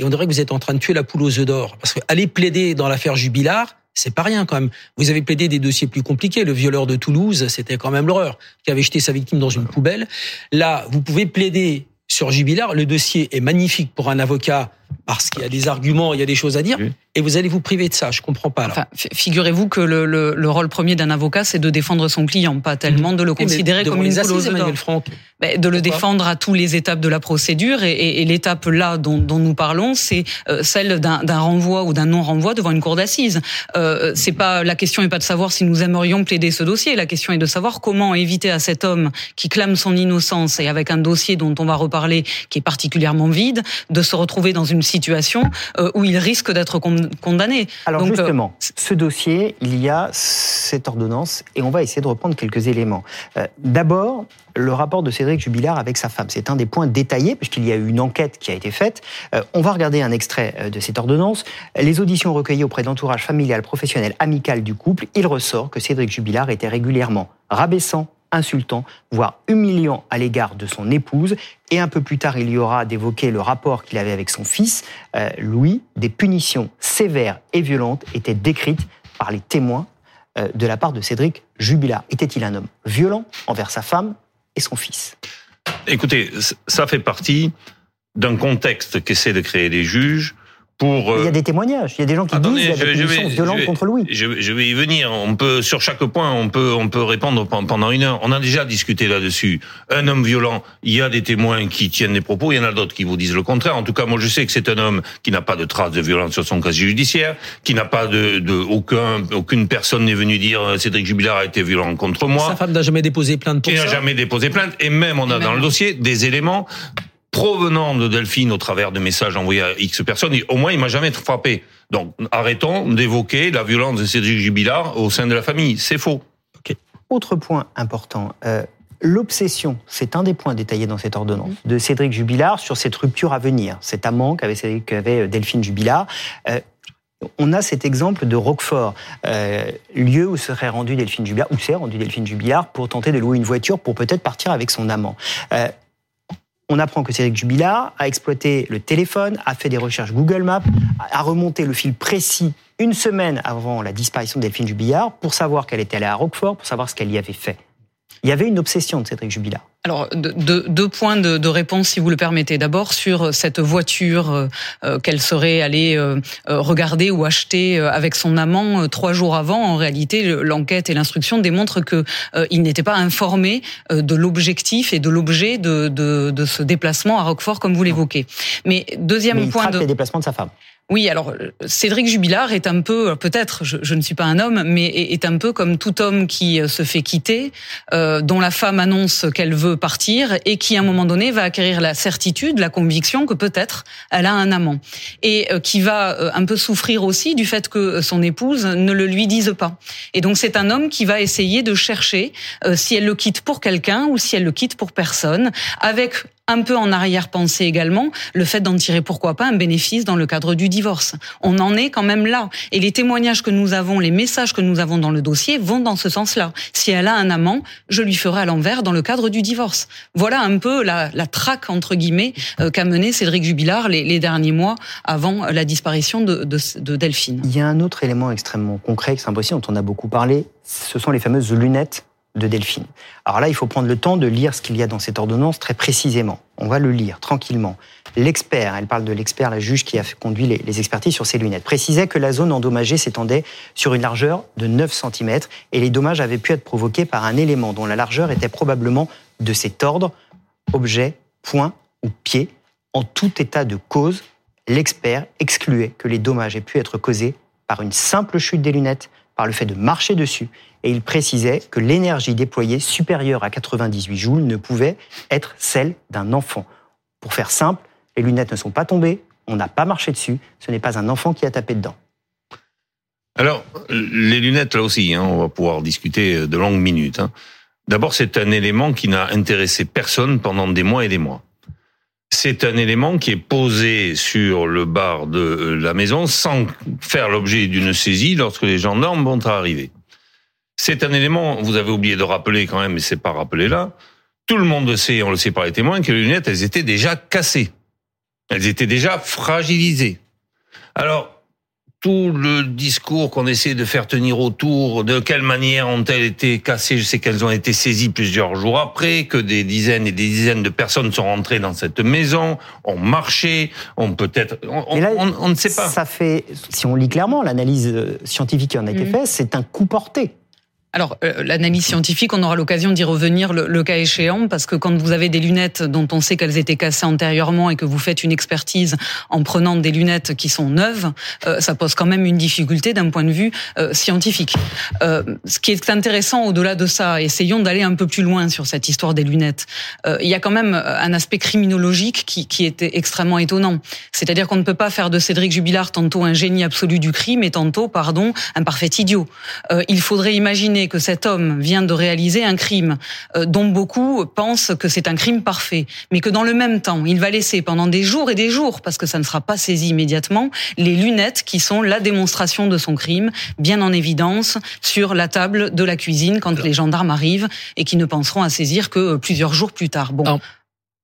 et on dirait que vous êtes en train de tuer la poule aux œufs d'or. Parce que aller plaider dans l'affaire Jubilard, c'est pas rien quand même. Vous avez plaidé des dossiers plus compliqués. Le violeur de Toulouse, c'était quand même l'horreur, qui avait jeté sa victime dans une poubelle. Là, vous pouvez plaider sur Jubilard. Le dossier est magnifique pour un avocat parce qu'il y a des arguments, il y a des choses à dire, et vous allez vous priver de ça. Je comprends pas. Enfin, figurez-vous que le, le, le, rôle premier d'un avocat, c'est de défendre son client, pas tellement de le considérer comme une assises, Emmanuel Franck. de le défendre à tous les étapes de la procédure, et, et, et l'étape là dont, dont, nous parlons, c'est euh, celle d'un renvoi ou d'un non-renvoi devant une cour d'assises. Euh, c'est pas la question n'est pas de savoir si nous aimerions plaider ce dossier. La question est de savoir comment éviter à cet homme qui clame son innocence et avec un dossier dont on va reparler qui est particulièrement vide, de se retrouver dans une situation euh, où il risque d'être condamné. Alors justement, ce dossier, il y a cette ordonnance et on va essayer de reprendre quelques éléments. Euh, d'abord, le rapport de Cédric Jubilard avec sa femme. C'est un des points détaillés, puisqu'il y a eu une enquête qui a été faite. Euh, on va regarder un extrait de cette ordonnance. Les auditions recueillies auprès de l'entourage familial, professionnel, amical du couple, il ressort que Cédric Jubilard était régulièrement rabaissant, insultant, voire humiliant à l'égard de son épouse. Et un peu plus tard, il y aura d'évoquer le rapport qu'il avait avec son fils, euh, Louis. Des punitions sévères et violentes étaient décrites par les témoins euh, de la part de Cédric Jubilat. Était-il un homme violent envers sa femme et son fils? Écoutez, ça fait partie d'un contexte qu'essaient de créer les juges pour, il y a des témoignages, il y a des gens qui disent qu'il y a des punitions violentes contre Louis. Je, je, vais y venir. On peut sur chaque point, on peut on peut répondre pendant une heure. On a déjà discuté là-dessus. Un homme violent, il y a des témoins qui tiennent des propos, il y en a d'autres qui vous disent le contraire. En tout cas, moi je sais que c'est un homme qui n'a pas de traces de violence sur son casier judiciaire, qui n'a pas de, de aucun aucune personne n'est venue dire euh, Cédric Jubilard a été violent contre moi. Sa femme n'a jamais déposé plainte pour ça. Il n'a jamais déposé plainte et même on a dans le dossier des éléments provenant de Delphine au travers de messages envoyés à X personnes, au moins il m'a jamais frappé. Donc arrêtons d'évoquer la violence de Cédric Jubilard au sein de la famille. C'est faux. Autre point important. Euh, l'obsession, c'est un des points détaillés dans cette ordonnance, de Cédric Jubilard sur cette rupture à venir, cet amant qu'avait, qu'avait Delphine Jubilard. Euh, on a cet exemple de Roquefort, euh, lieu où serait rendu Delphine Jubilard, où s'est rendu Delphine Jubilard pour tenter de louer une voiture pour peut-être partir avec son amant. Euh, on apprend que Cédric Jubilard a exploité le téléphone, a fait des recherches Google Maps, a remonté le fil précis une semaine avant la disparition de Delphine Jubilard pour savoir qu'elle était allée à Roquefort, pour savoir ce qu'elle y avait fait. Il y avait une obsession de Cédric Jubilard. Alors, deux, deux points de, de, réponse, si vous le permettez. D'abord, sur cette voiture euh, euh, qu'elle serait allée euh, regarder ou acheter avec son amant trois jours avant. En réalité, l'enquête et l'instruction démontrent que il n'était pas informé de l'objectif et de l'objet de, de, de, ce déplacement à Roquefort, comme vous l'évoquez. Mais deuxième Mais il point de les déplacements de sa femme. Oui, alors Cédric Jubilard est un peu, peut-être, je, ne suis pas un homme, mais est un peu comme tout homme qui se fait quitter, euh, dont la femme annonce qu'elle veut partir et qui, à un moment donné, va acquérir la certitude, la conviction que peut-être elle a un amant et euh, qui va euh, un peu souffrir aussi du fait que son épouse ne le lui dise pas. Et donc c'est un homme qui va essayer de chercher si elle le quitte pour quelqu'un ou si elle le quitte pour personne, avec un peu en arrière-pensée également le fait d'en tirer pourquoi pas un bénéfice dans le cadre du divorce. On en est quand même là. Et les témoignages que nous avons, les messages que nous avons dans le dossier vont dans ce sens-là. Si elle a un amant, je lui ferai à l'envers dans le cadre du divorce. Voilà un peu la, la traque, entre guillemets, euh, qu'a mené Cédric Jubilard les, les, derniers mois avant la disparition de, de, de Delphine. Il y a un autre élément extrêmement concret, c'est impossible, dont on a beaucoup parlé, ce sont les fameuses lunettes de Delphine. Alors là, il faut prendre le temps de lire ce qu'il y a dans cette ordonnance très précisément. On va le lire tranquillement. L'expert, elle parle de l'expert, la juge qui a conduit les, expertises sur ces lunettes, précisait que la zone endommagée s'étendait sur une largeur de 9 cm et les dommages avaient pu être provoqués par un élément dont la largeur était probablement de cet ordre, objet, point ou pied. En tout état de cause, l'expert excluait que les dommages aient pu être causés par une simple chute des lunettes, par le fait de marcher dessus et il précisait que l'énergie déployée supérieure à 98 joules ne pouvait être celle d'un enfant. Pour faire simple, les lunettes ne sont pas tombées, on n'a pas marché dessus, ce n'est pas un enfant qui a tapé dedans. Alors, les lunettes, là aussi, hein, on va pouvoir discuter de longues minutes. Hein. D'abord, c'est un élément qui n'a intéressé personne pendant des mois et des mois. C'est un élément qui est posé sur le bar de la maison sans faire l'objet d'une saisie lorsque les gendarmes vont arriver. C'est un élément, vous avez oublié de rappeler quand même, mais c'est pas rappelé là. Tout le monde le sait, on le sait par les témoins, que les lunettes, elles étaient déjà cassées. Elles étaient déjà fragilisées. Alors, tout le discours qu'on essaie de faire tenir autour, de quelle manière ont-elles été cassées, je sais qu'elles ont été saisies plusieurs jours après, que des dizaines et des dizaines de personnes sont rentrées dans cette maison, ont marché, ont peut-être... On, on, ne sait pas. Ça fait, si on lit clairement l'analyse scientifique qui en a été mmh. faite, c'est un coup porté. Alors, euh, l'analyse scientifique, on aura l'occasion d'y revenir le, cas échéant, parce que quand vous avez des lunettes dont on sait qu'elles étaient cassées antérieurement et que vous faites une expertise en prenant des lunettes qui sont neuves, euh, ça pose quand même une difficulté d'un point de vue euh, scientifique. ce qui est intéressant au-delà de ça, essayons d'aller un peu plus loin sur cette histoire des lunettes. il y a quand même un aspect criminologique qui, qui était extrêmement étonnant. C'est-à-dire qu'on ne peut pas faire de Cédric Jubilard tantôt un génie absolu du crime et tantôt, pardon, un parfait idiot. il faudrait imaginer que cet homme vient de réaliser un crime euh, dont beaucoup pensent que c'est un crime parfait, mais que dans le même temps, il va laisser pendant des jours et des jours, parce que ça ne sera pas saisi immédiatement, les lunettes qui sont la démonstration de son crime, bien en évidence sur la table de la cuisine quand les gendarmes arrivent et qui ne penseront à saisir que plusieurs jours plus tard. Bon.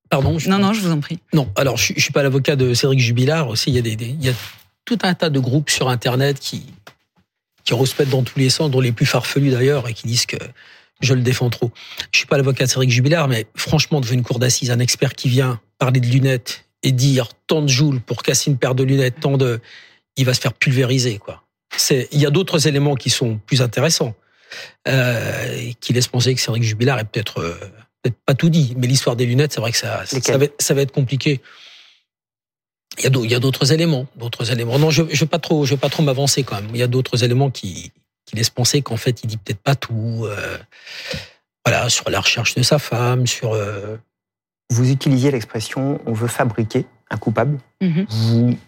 Pardon. Non, non, je vous en prie. Non, alors je, ne suis pas l'avocat de Cédric Jubilard. Aussi, il y a des, il y a tout un tas de groupes sur Internet qui qui respectent dans tous les sens, dont les plus farfelus d'ailleurs, et qui disent que je le défends trop. Je suis pas l'avocat de Cédric Jubilard, mais franchement, devant une cour d'assises, un expert qui vient parler de lunettes et dire tant de joules pour casser une paire de lunettes, tant de, il va se faire pulvériser, quoi. C'est, il y a d'autres éléments qui sont plus intéressants, euh, qui laissent penser que Cédric Jubilard est peut-être, euh, peut-être pas tout dit, mais l'histoire des lunettes, c'est vrai que ça, ça va, ça va être compliqué. Il y a d'autres éléments, d'autres éléments. Non, je ne vais pas trop, je vais pas trop m'avancer quand même. Il y a d'autres éléments qui, qui laissent penser qu'en fait, il dit peut-être pas tout. Euh, voilà, sur la recherche de sa femme, sur. Euh, Vous utilisiez l'expression "on veut fabriquer un coupable". Mm-hmm. Vous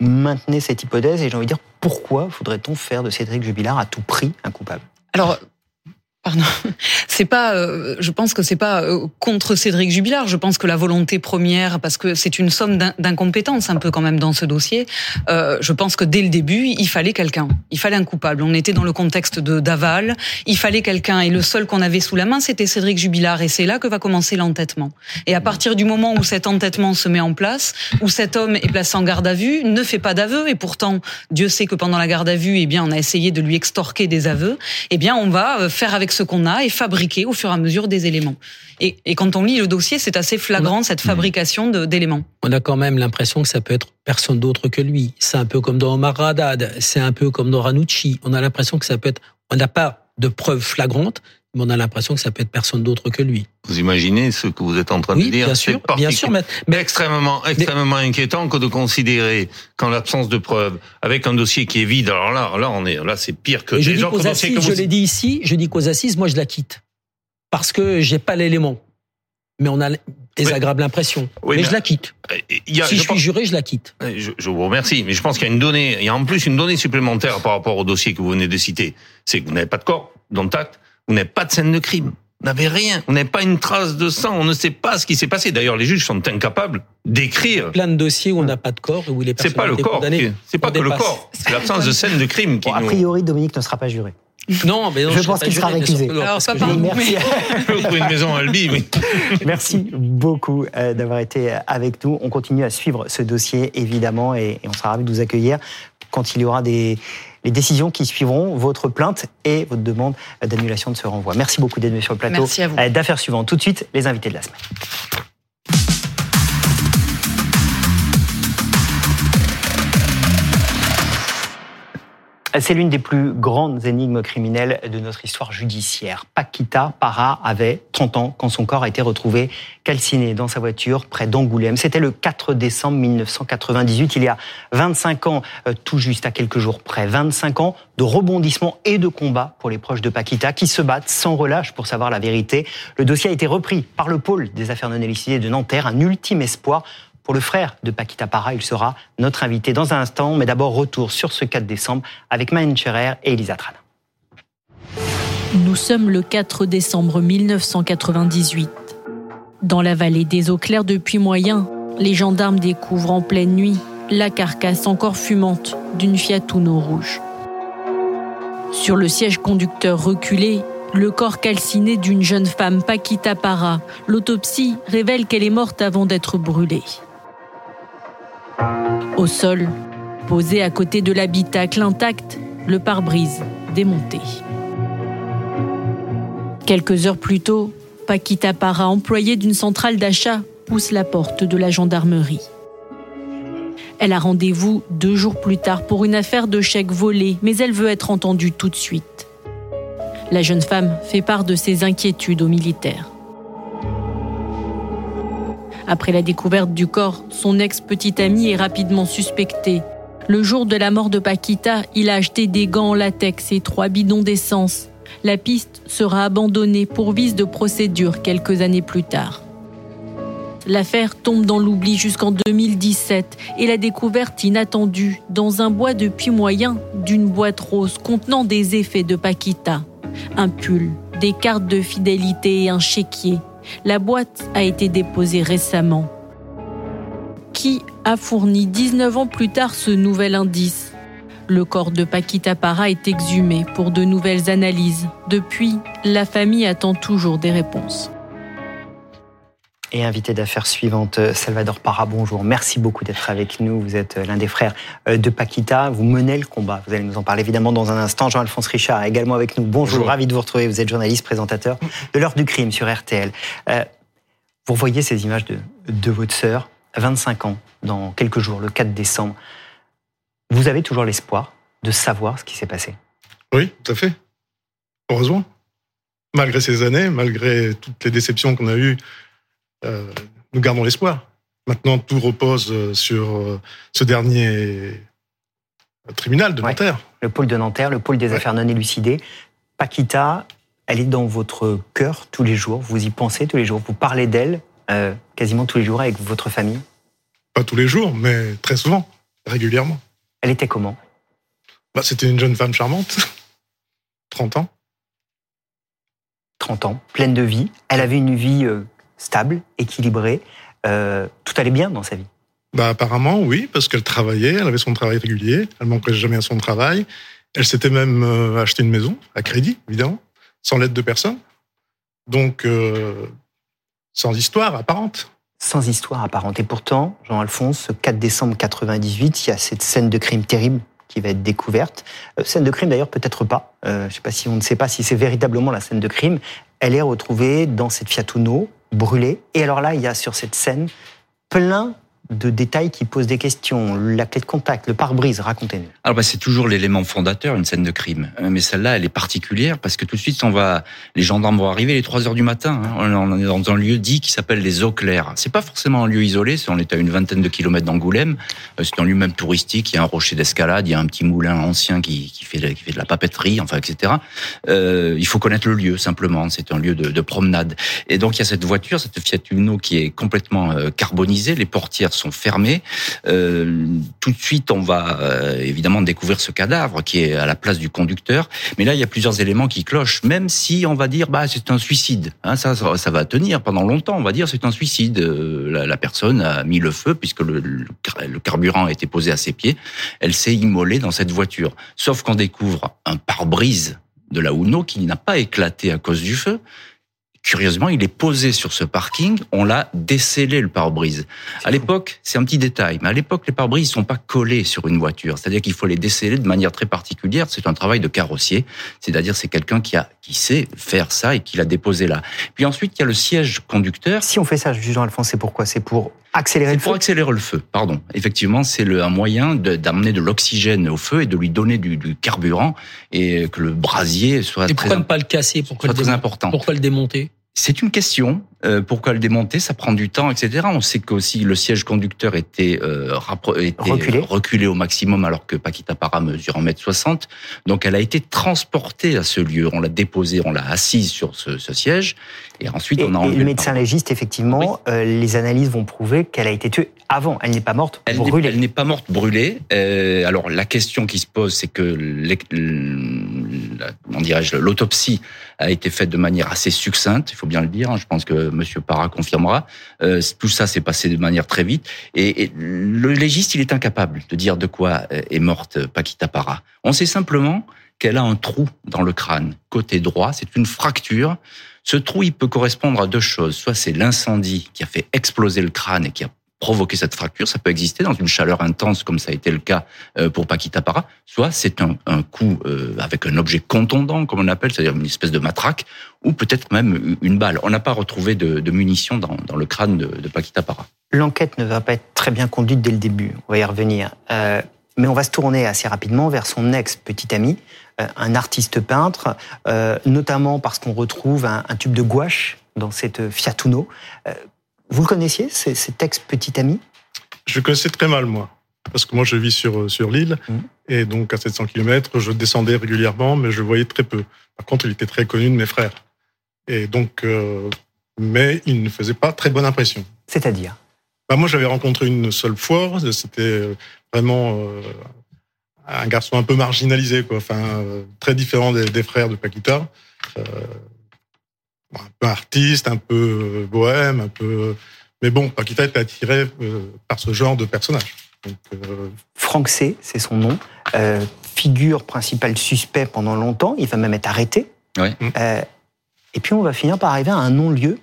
maintenez cette hypothèse et j'ai envie de dire pourquoi faudrait-on faire de Cédric Jubilard à tout prix un coupable? Alors Pardon. C'est pas, euh, je pense que c'est pas euh, contre Cédric Jubilard. Je pense que la volonté première, parce que c'est une somme d'incompétence un peu quand même dans ce dossier. Euh, je pense que dès le début, il fallait quelqu'un. Il fallait un coupable. On était dans le contexte de d'aval. Il fallait quelqu'un et le seul qu'on avait sous la main, c'était Cédric Jubilard. Et c'est là que va commencer l'entêtement. Et à partir du moment où cet entêtement se met en place, où cet homme est placé en garde à vue, ne fait pas d'aveu. Et pourtant, Dieu sait que pendant la garde à vue, eh bien, on a essayé de lui extorquer des aveux. Eh bien, on va faire avec ce qu'on a et fabriquer au fur et à mesure des éléments. Et, quand on lit le dossier, c'est assez flagrant cette fabrication d'éléments. On a quand même l'impression que ça peut être personne d'autre que lui. C'est un peu comme dans Omar Haddad, c'est un peu comme dans Ranucci. On a l'impression que ça peut être. On n'a pas de preuves flagrantes, mais on a l'impression que ça peut être personne d'autre que lui. Vous imaginez ce que vous êtes en train de dire? Bien sûr, bien sûr, mais, mais extrêmement, extrêmement inquiétant que de considérer qu'en l'absence de preuves, avec un dossier qui est vide, alors là, là, on est, là, c'est pire que. je dis qu'aux assises, je l'ai dit ici, je dis qu'aux assises, moi, je la quitte parce que j'ai pas l'élément. Mais on a désagréable impression. mais, je la quitte. Euh, si je, suis juré, je la quitte. Je, je, vous remercie, mais je pense qu'il y a une donnée, il y a en plus une donnée supplémentaire par rapport au dossier que vous venez de citer. C'est que vous n'avez pas de corps, d'acte, vous n'avez pas de scène de crime. Vous n'avez rien. Vous n'avez pas une trace de sang. On ne sait pas ce qui s'est passé. D'ailleurs, les juges sont incapables d'écrire. Plein de dossiers où on n'a pas de corps et où les personnes C'est pas le corps. C'est pas que le corps. C'est l'absence de scène de crime qui A priori, Dominique ne sera pas juré. Non, mais je pense qu'il sera récusé. Alors, ça merci. une maison à Albi, oui. Merci beaucoup euh, d'avoir été avec nous. On continue à suivre ce dossier, évidemment, et on sera ravis de vous accueillir quand il y aura des, les décisions qui suivront votre plainte et votre demande d'annulation de ce renvoi. Merci beaucoup d'être venu sur le plateau d'affaires suivantes. Tout de suite, les invités de la semaine. C'est l'une des plus grandes énigmes criminelles de notre histoire judiciaire. Paquita Para avait 30 ans quand son corps a été retrouvé calciné dans sa voiture près d'Angoulême. C'était le 4 décembre 1998, il y a 25 ans, euh, tout juste à quelques jours près. 25 ans de rebondissement et de combat pour les proches de Paquita qui se battent sans relâche pour savoir la vérité. Le dossier a été repris par le pôle des affaires non élucidées de Nanterre, un ultime espoir pour le frère de Paquita Para. Il sera notre invité dans un instant, mais d'abord retour sur ce 4 décembre avec Maëne Scherer et Elisa Trana. Nous sommes le 4 décembre 1998. Dans la vallée des eaux claires depuis moyen, les gendarmes découvrent en pleine nuit la carcasse encore fumante d'une Fiat Uno rouge. Sur le siège conducteur reculé, le corps calciné d'une jeune femme, Paquita Para. L'autopsie révèle qu'elle est morte avant d'être brûlée. Au sol, Posé à côté de l'habitacle intact, le pare-brise démonté. Quelques heures plus tôt, Paquita Para, employée d'une centrale d'achat, pousse la porte de la gendarmerie. Elle a rendez-vous deux jours plus tard pour une affaire de chèque volé, mais elle veut être entendue tout de suite. La jeune femme fait part de ses inquiétudes aux militaires. Après la découverte du corps, son ex-petite amie est rapidement suspectée. Le jour de la mort de Paquita, il a acheté des gants en latex et trois bidons d'essence. La piste sera abandonnée pour vice de procédure quelques années plus tard. L'affaire tombe dans l'oubli jusqu'en 2017 et la découverte inattendue dans un bois de puits moyen d'une boîte rose contenant des effets de Paquita. Un pull, des cartes de fidélité et un chéquier. La boîte a été déposée récemment. Qui a fourni 19 ans plus tard ce nouvel indice? Le corps de Paquita Para est exhumé pour de nouvelles analyses. Depuis, la famille attend toujours des réponses. Et invité d'affaires suivante, Salvador Para, bonjour. Merci beaucoup d'être avec nous. Vous êtes l'un des frères de Paquita. Vous menez le combat. Vous allez nous en parler évidemment dans un instant. Jean-Alphonse Richard également avec nous. Bonjour. ravi de vous retrouver. Vous êtes journaliste, présentateur de l'heure du crime sur RTL. Euh, vous voyez ces images de, de votre sœur, 25 ans, dans quelques jours, le 4 décembre. Vous avez toujours l'espoir de savoir ce qui s'est passé? Oui, tout à fait. Heureusement. Malgré ces années, malgré toutes les déceptions qu'on a eues euh, nous gardons l'espoir. Maintenant, tout repose euh, sur euh, ce dernier tribunal de Nanterre. Le pôle de Nanterre, le pôle des Ouais. affaires non élucidées. Paquita, elle est dans votre cœur tous les jours. Vous y pensez tous les jours. Vous parlez d'elle euh, quasiment tous les jours avec votre famille. Pas tous les jours, mais très souvent, régulièrement. Elle était comment? Bah, C'était une jeune femme charmante, 30 ans. 30 ans, pleine de vie. Elle avait une vie euh, stable, équilibrée. Euh, tout allait bien dans sa vie. Bah, apparemment, oui, parce qu'elle travaillait, elle avait son travail régulier, elle manquait jamais à son travail. Elle s'était même euh, acheté une maison, à crédit, évidemment, sans l'aide de personne. Donc, euh, sans histoire apparente. Sans histoire apparente. Et pourtant, Jean-Alphonse, ce 4 décembre 98, il y a cette scène de crime terrible qui va être découverte. Euh, scène de crime d'ailleurs, peut-être pas. Euh, je ne sais pas si on ne sait pas si c'est véritablement la scène de crime. Elle est retrouvée dans cette Fiat Uno, brûlée. Et alors là, il y a sur cette scène plein de détails qui posent des questions. La clé de contact, le pare-brise, racontez-nous. Alors bah, c'est toujours l'élément fondateur, une scène de crime. Euh, Mais celle-là, elle est particulière parce que tout de suite, on va, les gendarmes vont arriver les 3 heures du matin. hein. On est dans un lieu dit qui s'appelle les Eaux Claires. C'est pas forcément un lieu isolé. On est à une vingtaine de kilomètres d'Angoulême. Euh, C'est un lieu même touristique. Il y a un rocher d'escalade, il y a un petit moulin ancien qui, fait de, la papeterie, enfin etc. Euh, il faut connaître le lieu simplement. C'est un lieu de, de promenade. Et donc il y a cette voiture, cette Fiat Uno qui est complètement carbonisée. Les portières sont fermées. Euh, tout de suite, on va euh, évidemment découvrir ce cadavre qui est à la place du conducteur. Mais là, il y a plusieurs éléments qui clochent. Même si on va dire, bah, c'est un suicide. Hein, ça, va tenir pendant longtemps. On va dire, c'est un suicide. Euh, la, personne a mis le feu puisque le, le carburant a été posé à ses pieds. Elle s'est immolée dans cette voiture. Sauf qu'on découvre un pare-brise de la Uno qui n'a pas éclaté à cause du feu. Curieusement, il est posé sur ce parking. On l'a décellé le pare-brise. À l'époque, c'est un petit détail, mais à l'époque, les pare-brises ne sont pas collés sur une voiture. C'est-à-dire qu'il faut les déceller de manière très particulière. C'est un travail de carrossier. C'est-à-dire c'est quelqu'un qui a qui sait faire ça et qui l'a déposé là. Puis ensuite, il y a le siège conducteur. Si on fait ça, Jean-Alphonse, c'est pourquoi? C'est pour accélérer le C'est pour feu accélérer le feu, pardon. Effectivement, c'est le- un moyen d'amener de, l'oxygène au feu et de lui donner du, du carburant et que le brasier soit Et très, pourquoi ne pas le casser Pourquoi le très démonter important. Pourquoi le démonter? C'est une question. Euh, pourquoi le démonter? Ça prend du temps, etc. On sait qu'aussi le siège conducteur était, euh, était Reculé. reculé au maximum alors que Paquita Para mesure 1m60. Donc elle a été transportée à ce lieu. On l'a déposée, on l'a assise sur ce, ce siège. Et ensuite, Et, on a et enlevé le le médecin légiste, effectivement, euh, les analyses vont prouver qu'elle a été tuée avant. Elle n'est pas morte Elle brûlée. Elle n'est pas morte brûlée. Alors la question qui se pose, c'est que l'autopsie a été faite de manière assez succincte. Il faut bien le dire. hein. Je pense que Monsieur Parra confirmera. Euh, tout ça s'est passé de manière très vite. Et, et le légiste, il est incapable de dire de quoi euh, est morte Paquita Parra. On sait simplement qu'elle a un trou dans le crâne côté droit. C'est une fracture. Ce trou, il peut correspondre à deux choses. Soit c'est l'incendie qui a fait exploser le crâne et qui a provoquer cette fracture, ça peut exister dans une chaleur intense comme ça a été le cas euh, pour Paquita Para, soit c'est un, coup euh, avec un objet contondant, comme on appelle, c'est-à-dire une espèce de matraque, ou peut-être même une balle. On n'a pas retrouvé de, munitions dans, le crâne de, de Paquita Para. L'enquête ne va pas être très bien conduite dès le début, on va y revenir. Euh, mais on va se tourner assez rapidement vers son ex-petit ami, un artiste peintre, notamment parce qu'on retrouve un, tube de gouache dans cette Fiat Uno. Euh, vous le connaissiez, cet ex-petit ami? Je le connaissais très mal, moi. Parce que moi, je vis sur, sur l'île. Mmh. Et donc, à 700 km, je descendais régulièrement, mais je le voyais très peu. Par contre, il était très connu de mes frères. Et donc, euh, mais il ne faisait pas très bonne impression. C'est-à-dire? Bah, Moi, j'avais rencontré une seule fois. C'était vraiment euh, un garçon un peu marginalisé, quoi. Enfin, euh, très différent des, des, frères de Paquita. Euh, un peu artiste, un peu bohème, un peu. Mais bon, Paquita était attiré euh, par ce genre de personnage. Donc, euh... Franck C, c'est son nom. Euh, figure principale suspect pendant longtemps. Il va même être arrêté. Ouais. Euh, et puis on va finir par arriver à un non-lieu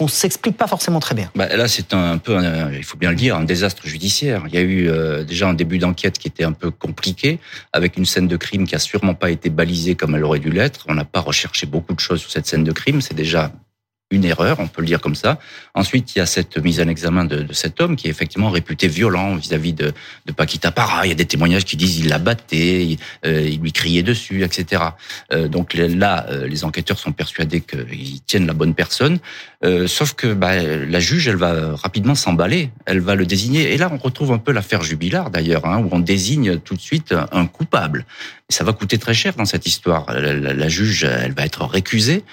qu'on s'explique pas forcément très bien. Bah, là, c'est un, un, peu, un, il faut bien le dire, un désastre judiciaire. Il y a eu euh, déjà un début d'enquête qui était un peu compliqué, avec une scène de crime qui a sûrement pas été balisée comme elle aurait dû l'être. On n'a pas recherché beaucoup de choses sur cette scène de crime. C'est déjà une erreur, on peut le dire comme ça. Ensuite, il y a cette mise en examen de, de cet homme qui est effectivement réputé violent vis-à-vis de, de Paquita Para. Il y a des témoignages qui disent il la battait, il, euh, il lui criait dessus, etc. Euh, donc là, euh, les enquêteurs sont persuadés qu'ils tiennent la bonne personne. Euh, sauf que bah, la juge, elle va rapidement s'emballer, elle va le désigner. Et là, on retrouve un peu l'affaire Jubilard d'ailleurs, hein, où on désigne tout de suite un coupable. Ça va coûter très cher dans cette histoire. La, la, la juge, elle va être récusée.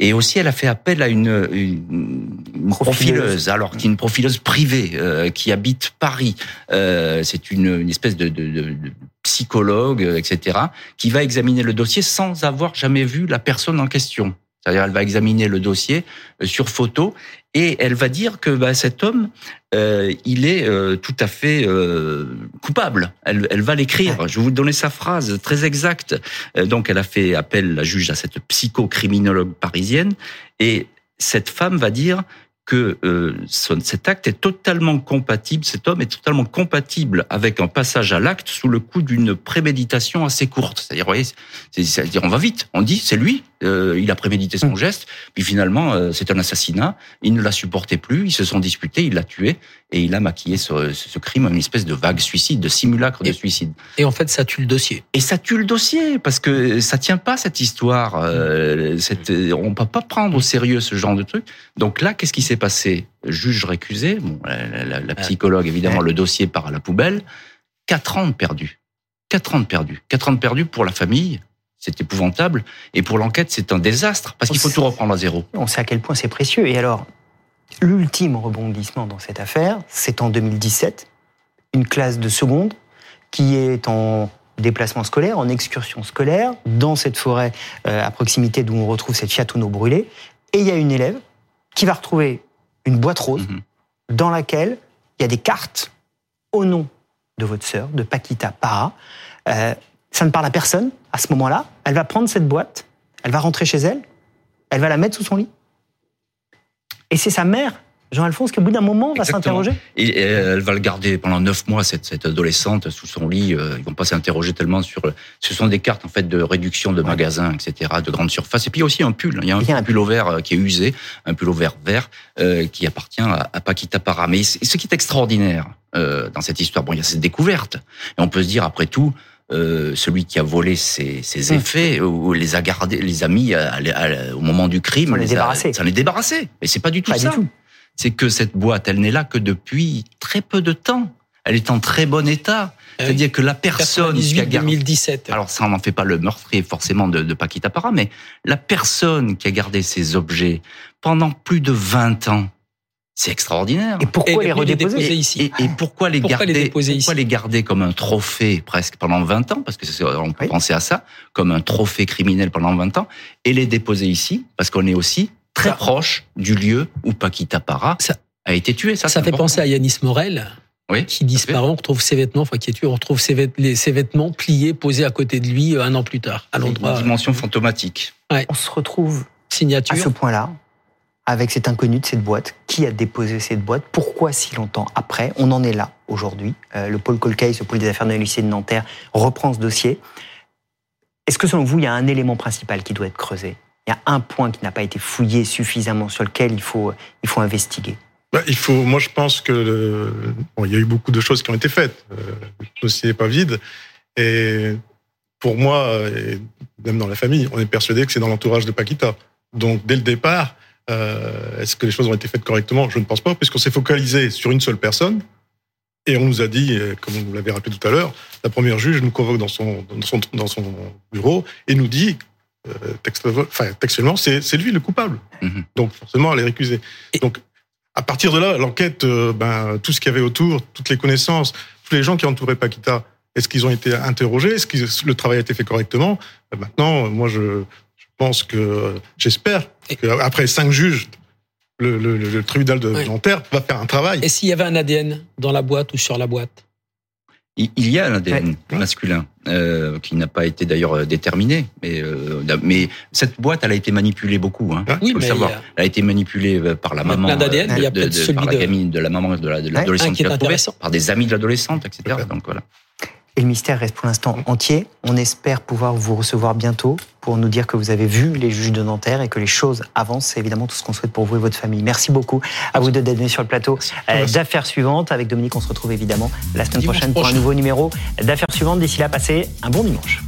Et aussi, elle a fait appel à une, une, une profileuse. profileuse, alors qui est une profileuse privée euh, qui habite Paris. Euh, c'est une, une, espèce de, de, de, psychologue, etc., qui va examiner le dossier sans avoir jamais vu la personne en question. C'est-à-dire, elle va examiner le dossier euh, sur photo et elle va dire que bah, cet homme, euh, il est euh, tout à fait euh, coupable. Elle, elle va l'écrire. Je vais vous donner sa phrase très exacte. Euh, donc, elle a fait appel, la juge, à cette psychocriminologue parisienne, et cette femme va dire que euh, cet acte est totalement compatible, cet homme est totalement compatible avec un passage à l'acte sous le coup d'une préméditation assez courte. C'est-à-dire, voyez, c'est-à-dire on va vite, on dit c'est lui, euh, il a prémédité son geste, puis finalement euh, c'est un assassinat, il ne l'a supporté plus, ils se sont disputés, il l'a tué et il a maquillé ce, ce, crime en une espèce de vague suicide, de simulacre et, de suicide. Et en fait, ça tue le dossier. Et ça tue le dossier parce que ça tient pas cette histoire. Cette, on peut pas prendre au sérieux ce genre de truc. Donc là, qu'est-ce qui s'est passé Juge récusé, bon, la, la, la psychologue évidemment, le dossier part à la poubelle. Quatre ans de perdu. Quatre ans de perdu. Quatre ans de perdu pour la famille, c'est épouvantable. Et pour l'enquête, c'est un désastre parce qu'il faut tout reprendre à zéro. On sait à quel point c'est précieux. Et alors, l'ultime rebondissement dans cette affaire, c'est en 2017, une classe de seconde qui est en déplacement scolaire, en excursion scolaire, dans cette forêt euh, à proximité d'où on retrouve cette château brûlée. Et il y a une élève qui va retrouver une boîte rose mm -hmm. dans laquelle il y a des cartes au nom de votre sœur, de Paquita Para. Euh, ça ne parle à personne à ce moment-là. Elle va prendre cette boîte, elle va rentrer chez elle, elle va la mettre sous son lit. Et c'est sa mère, Jean-Alphonse, qui au bout d'un moment va s'interroger. Et elle va le garder pendant neuf mois, cette, cette adolescente, sous son lit. Euh, ils vont pas s'interroger tellement sur. Ce sont des cartes en fait de réduction de magasins, etc., de grande surface. Et puis il y a aussi un pull. Il y a un, il y a un pull au vert qui est usé, un pull au vert vert euh, qui appartient à, à Paquita Para. Mais ce qui est extraordinaire euh, dans cette histoire, bon, il y a cette découverte. Et on peut se dire après tout. Euh, celui qui a volé ses, ses effets mmh. ou les a gardés, les a mis à, à, au moment du crime, on les, les débarrassé. Ça les débarrassé. Mais c'est pas du tout pas ça. Du tout c'est que cette boîte, elle n'est là que depuis très peu de temps. Elle est en très bon état. C'est-à-dire que la personne 98, qui a gardé... 2017. Alors ça, on n'en fait pas le meurtrier forcément de, de Paquita Para, mais la personne qui a gardé ces objets pendant plus de 20 ans, c'est extraordinaire. Et pourquoi et les redéposer les ici et, et, pourquoi les pourquoi garder les déposer Pourquoi ici les garder comme un trophée presque pendant 20 ans? Parce que on peut oui. penser à ça comme un trophée criminel pendant 20 ans et les déposer ici parce qu'on est aussi très ça. proche du lieu où Paquita Para ça, a été tué. Ça, ça fait penser à Yanis Morel. Oui, qui disparaît, on retrouve ses vêtements, enfin qui est tué, on retrouve ses, vêt les, ses, vêtements pliés, posés à côté de lui euh, un an plus tard, à l'endroit. Une dimension fantomatique. Ouais. On se retrouve Signature. à ce point-là, avec cet inconnu de cette boîte Qui a déposé cette boîte? Pourquoi si longtemps après? On en est là aujourd'hui. Euh, le pôle Colcase, le pôle des affaires de lycée de Nanterre, reprend ce dossier. Est-ce que selon vous, il y a un élément principal qui doit être creusé? Il y a un point qui n'a pas été fouillé suffisamment sur lequel il faut, il faut investiguer bah, il faut, moi, je pense que il y a eu beaucoup de choses qui ont été faites. Euh, le dossier n'est pas vide. Et pour moi, et même dans la famille, on est persuadé que c'est dans l'entourage de Paquita. Donc, dès le départ, euh, est-ce que les choses ont été faites correctement? Je ne pense pas, puisqu'on s'est focalisé sur une seule personne. Et on nous a dit, euh, comme vous l'avez rappelé tout à l'heure, la première juge nous convoque dans son, dans son, bureau et nous dit, enfin, textuellement, c'est lui le coupable. Mm-hmm. Donc forcément, elle est récusée. Donc à partir de là, l'enquête, euh, ben, tout ce qu'il y avait autour, toutes les connaissances, tous les gens qui entouraient Paquita, est-ce qu'ils ont été interrogés? Est-ce que le travail a été fait correctement? Ben, Maintenant, moi, je, je pense que, j'espère qu'après cinq juges, le, le, le, tribunal de Nanterre va faire un travail. Et s'il y avait un ADN dans la boîte ou sur la boîte? Il y a un ADN masculin euh, qui n'a pas été d'ailleurs euh, déterminé, mais euh, mais cette boîte, elle a été manipulée beaucoup. Hein, oui, faut le savoir. Elle a été manipulée euh, par la maman, de, il y a de, de, par la gamine, de la maman de l'adolescente la, qui par des amis de l'adolescente, etc. Donc voilà. Et le mystère reste pour l'instant entier. On espère pouvoir vous recevoir bientôt pour nous dire que vous avez vu les juges de Nanterre et que les choses avancent. C'est évidemment tout ce qu'on souhaite pour vous et votre famille. Merci beaucoup à vous deux d'être venus sur le plateau euh, d'affaires suivantes. Avec Dominique, on se retrouve évidemment la semaine prochaine pour un nouveau numéro d'affaires suivantes. D'ici là, passez un bon dimanche.